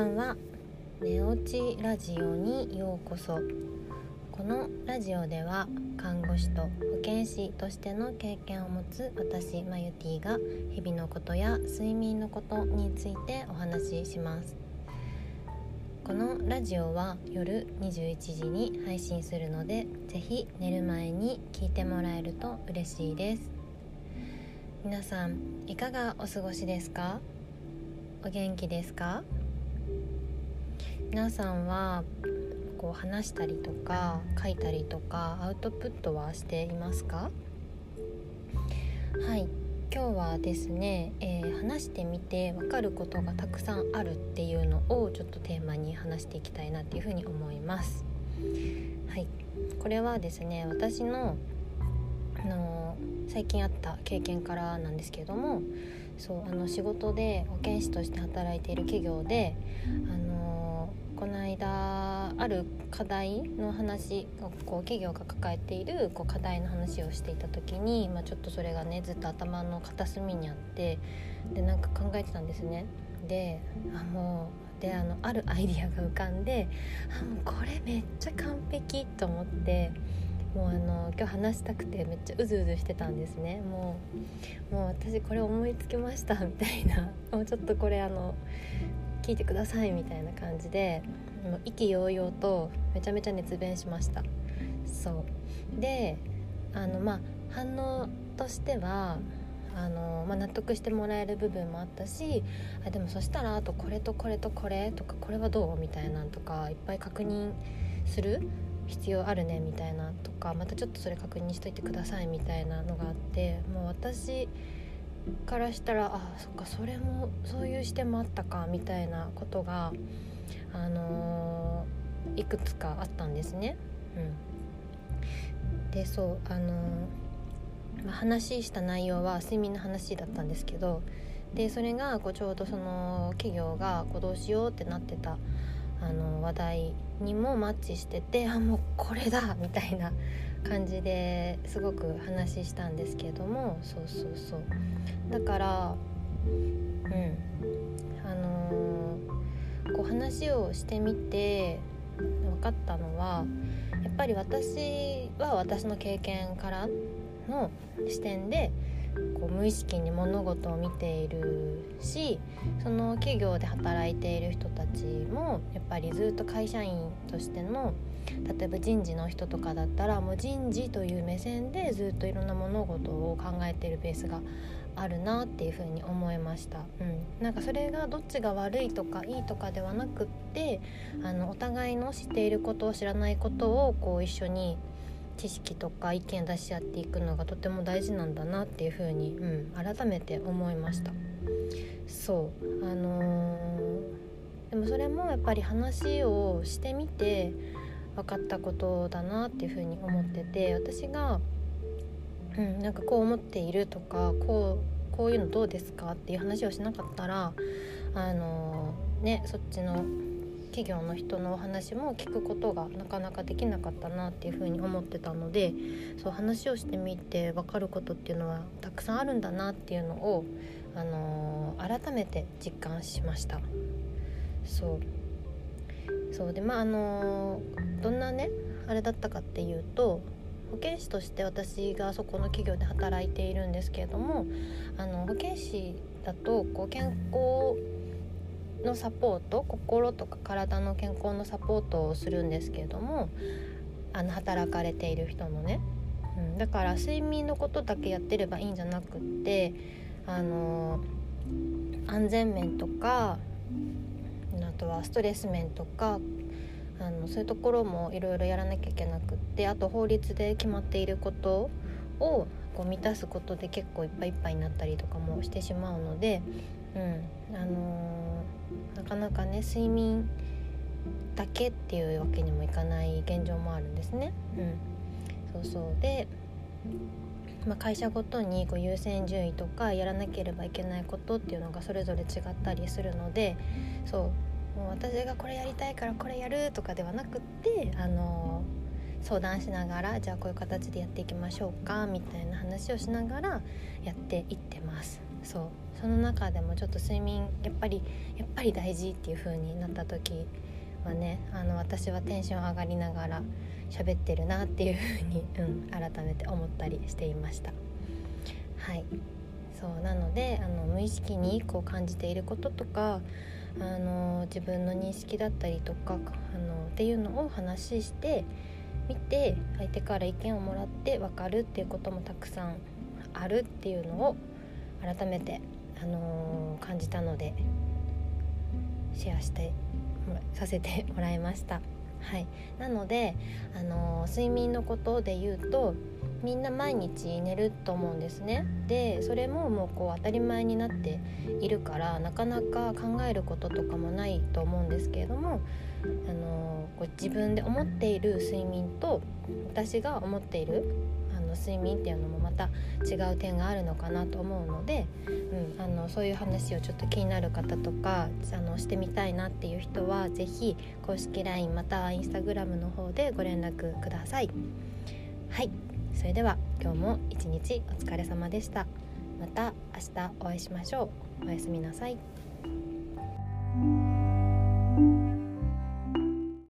ばんは。寝落ちラジオにようこそ。このラジオでは看護師と保健師としての経験を持つ私マユティが日々のことや睡眠のことについてお話しします。このラジオは夜21時に配信するのでぜひ寝る前に聞いてもらえると嬉しいです。皆さんいかがお過ごしですか？お元気ですか？皆さんはこう話したりとか書いたりとかアウトプットはしていますか？はい。今日はですね、えー、話してみて分かることがたくさんあるっていうのをちょっとテーマに話していきたいなっていうふうに思います。はい。これはですね私の、最近あった経験からなんですけれどもそうあの仕事で保健師として働いている企業であのこの間ある課題の話こう企業が抱えているこう課題の話をしていた時に、まあ、ちょっとそれがねずっと頭の片隅にあってでなんか考えてたんですね。であもうであのあるアイディアが浮かんであもうこれめっちゃ完璧と思ってもうあの今日話したくてめっちゃうずうずしてたんですね。もうもう私これ思いつきましたみたいな。もうちょっとこれあの聞いてくださいみたいな感じでもう意気揚々とめちゃめちゃ熱弁しました。そう。であのまあ反応としてはあの、まあ、納得してもらえる部分もあったしあでもそしたらあとこれとこれとこれとかこれはどう？みたいなんとかいっぱい確認する必要あるねみたいなとかまたちょっとそれ確認しといてくださいみたいなのがあってもう私からしたらあそっかそれもそういう視点もあったかみたいなことが、あのー、いくつかあったんですね。うん、でそうあのー、まあ、話した内容は睡眠の話だったんですけどでそれがこうちょうどその企業がこうどうしようってなってたあの話題にもマッチしててあもうこれだみたいな感じですごく話したんですけれどもそうそうそう。だからうん。あのー、こう話をしてみて分かったのはやっぱり私は私の経験からの視点でこう無意識に物事を見ているしその企業で働いている人たちもやっぱりずっと会社員としての例えば人事の人とかだったらもう人事という目線でずっといろんな物事を考えているベースがあるなっていうふうに思いました、うん、なんかそれがどっちが悪いとかいいとかではなくってあのお互いの知っていることを知らないことをこう一緒に知識とか意見出し合っていくのがとても大事なんだなっていうふうに、うん、改めて思いました。そうあのー、でもそれもやっぱり話をしてみて分かったことだなっていうふうに思ってて私が、うん、なんかこう思っているとかこうこういうのどうですかっていう話をしなかったらあのー、ねそっちの企業の人のお話も聞くことがなかなかできなかったなっていうふうに思ってたのでそう話をしてみて分かることっていうのはたくさんあるんだなっていうのを、あのー、改めて実感しました。そうそうでまああのー、どんなねあれだったかっていうと保健師として私がそこの企業で働いているんですけれどもあの保健師だとこう健康のサポート心とか体の健康のサポートをするんですけれどもあの働かれている人のね、うん、だから睡眠のことだけやってればいいんじゃなくってあの安全面とかあとはストレス面とかあのそういうところもいろいろやらなきゃいけなくってあと法律で決まっていることをこう満たすことで結構いっぱいいっぱいになったりとかもしてしまうので、うんあのー、なかなかね睡眠だけっていうわけにもいかない現状もあるんですね。うん、そうそうで、まあ、会社ごとにこう優先順位とかやらなければいけないことっていうのがそれぞれ違ったりするのでそうもう私がこれやりたいからこれやるとかではなくってあのー相談しながらじゃあこういう形でやっていきましょうかみたいな話をしながらやっていってます。そうその中でもちょっと睡眠やっぱりやっぱり大事っていう風になった時はねあの私はテンション上がりながら喋ってるなっていう風に、うん、改めて思ったりしていました。はいそうなのであの無意識にこう感じていることとかあの自分の認識だったりとかあのっていうのを話してみて相手から意見をもらって分かるっていうこともたくさんあるっていうのを改めて、あのー、感じたのでシェアしてさせて もらいました。はい、なので、あのー、睡眠のことで言うとみんな毎日寝ると思うんですねでそれももうこう当たり前になっているからなかなか考えることとかもないと思うんですけれどもあのこう自分で思っている睡眠と私が思っているの睡眠っていうのもまた違う点があるのかなと思うので、うん、あのそういう話をちょっと気になる方とかあのしてみたいなっていう人は是非公式 LINE または Instagram の方でご連絡ください。はい。それでは今日も一日お疲れ様でした。また明日お会いしましょう。おやすみなさい。